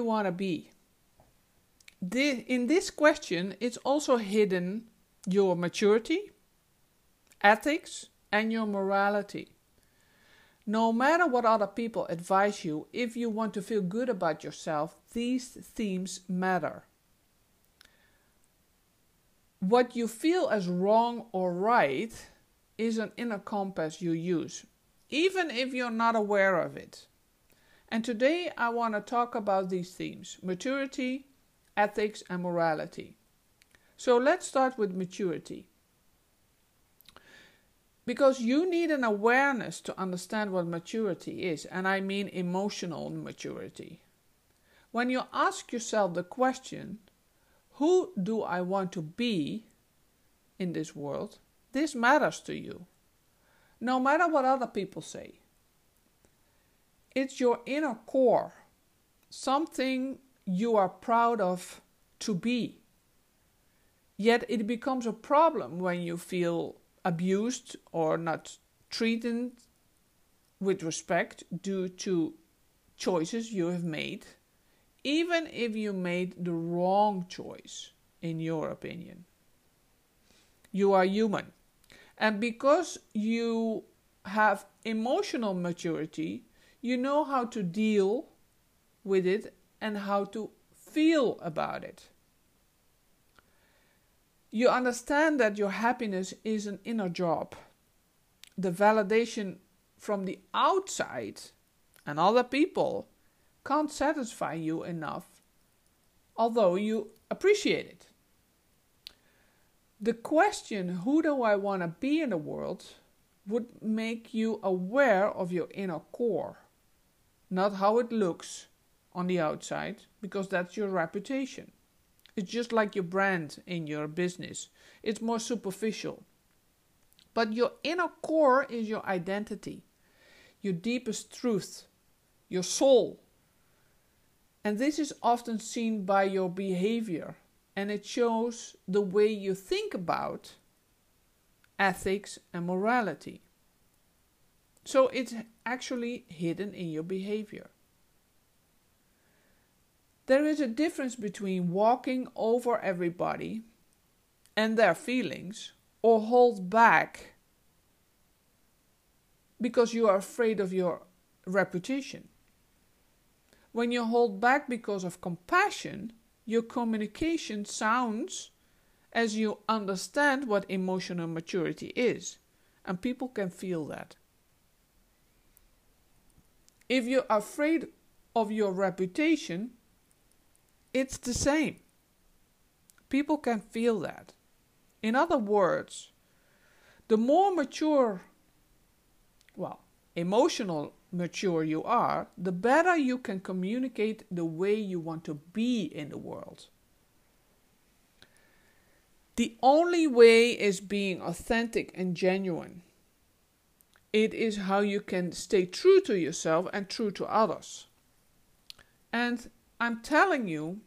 you want to be? In this question, it's also hidden your maturity, ethics, and your morality. No matter what other people advise you, if you want to feel good about yourself, these themes matter. What you feel as wrong or right is an inner compass you use, even if you're not aware of it. And today I want to talk about these themes maturity, ethics, and morality. So let's start with maturity. Because you need an awareness to understand what maturity is, and I mean emotional maturity. When you ask yourself the question, Who do I want to be in this world? this matters to you, no matter what other people say. It's your inner core, something you are proud of to be. Yet it becomes a problem when you feel abused or not treated with respect due to choices you have made, even if you made the wrong choice, in your opinion. You are human. And because you have emotional maturity, you know how to deal with it and how to feel about it. You understand that your happiness is an inner job. The validation from the outside and other people can't satisfy you enough, although you appreciate it. The question, who do I want to be in the world, would make you aware of your inner core, not how it looks on the outside, because that's your reputation. It's just like your brand in your business, it's more superficial. But your inner core is your identity, your deepest truth, your soul. And this is often seen by your behavior, and it shows the way you think about ethics and morality. So it's actually hidden in your behavior. There is a difference between walking over everybody and their feelings or hold back because you are afraid of your reputation. When you hold back because of compassion, your communication sounds as you understand what emotional maturity is, and people can feel that. If you're afraid of your reputation, it's the same. People can feel that. In other words, the more mature, well, emotional mature you are, the better you can communicate the way you want to be in the world. The only way is being authentic and genuine. It is how you can stay true to yourself and true to others. And I'm telling you,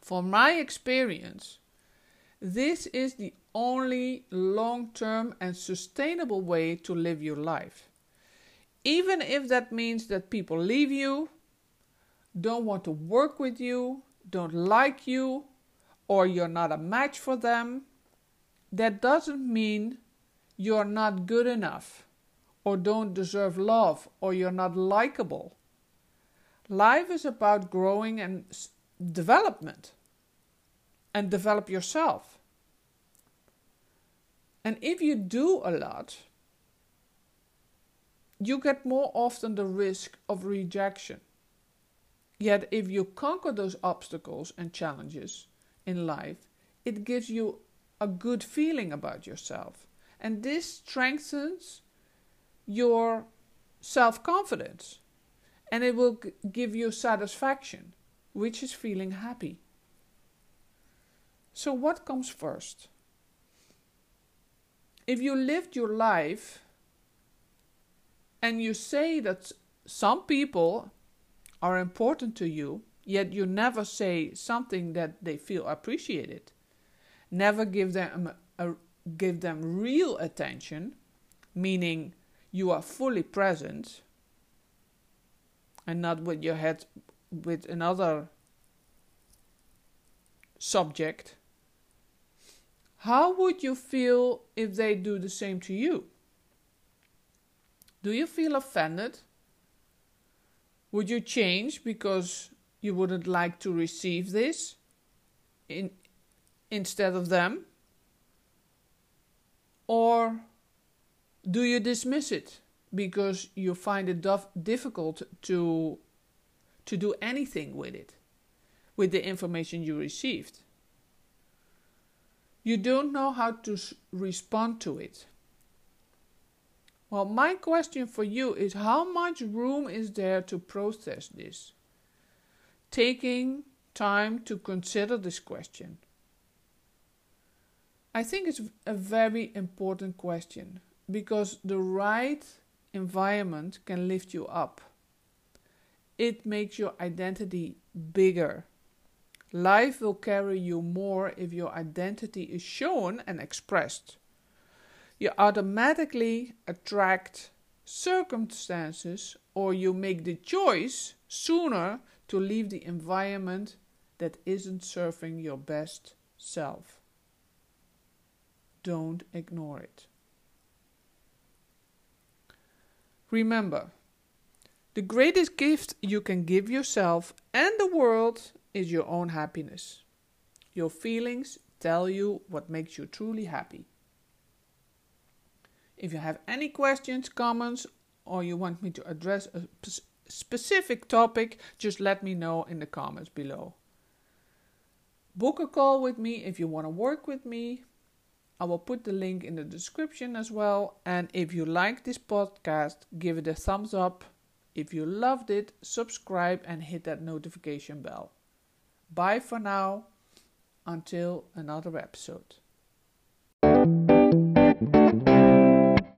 from my experience, this is the only long term and sustainable way to live your life. Even if that means that people leave you, don't want to work with you, don't like you, or you're not a match for them, that doesn't mean you're not good enough, or don't deserve love, or you're not likable. Life is about growing and development and develop yourself. And if you do a lot, you get more often the risk of rejection. Yet, if you conquer those obstacles and challenges in life, it gives you a good feeling about yourself. And this strengthens your self confidence and it will g- give you satisfaction, which is feeling happy. So, what comes first? If you lived your life and you say that some people are important to you, yet you never say something that they feel appreciated, never give them a, a, give them real attention, meaning you are fully present and not with your head with another subject, how would you feel if they do the same to you? Do you feel offended? Would you change because you wouldn't like to receive this in, instead of them? Or do you dismiss it because you find it difficult to, to do anything with it, with the information you received? You don't know how to respond to it. Well, my question for you is how much room is there to process this? Taking time to consider this question. I think it's a very important question because the right environment can lift you up. It makes your identity bigger. Life will carry you more if your identity is shown and expressed. You automatically attract circumstances or you make the choice sooner to leave the environment that isn't serving your best self. Don't ignore it. Remember, the greatest gift you can give yourself and the world is your own happiness. Your feelings tell you what makes you truly happy. If you have any questions, comments, or you want me to address a specific topic, just let me know in the comments below. Book a call with me if you want to work with me. I will put the link in the description as well. And if you like this podcast, give it a thumbs up. If you loved it, subscribe and hit that notification bell. Bye for now. Until another episode.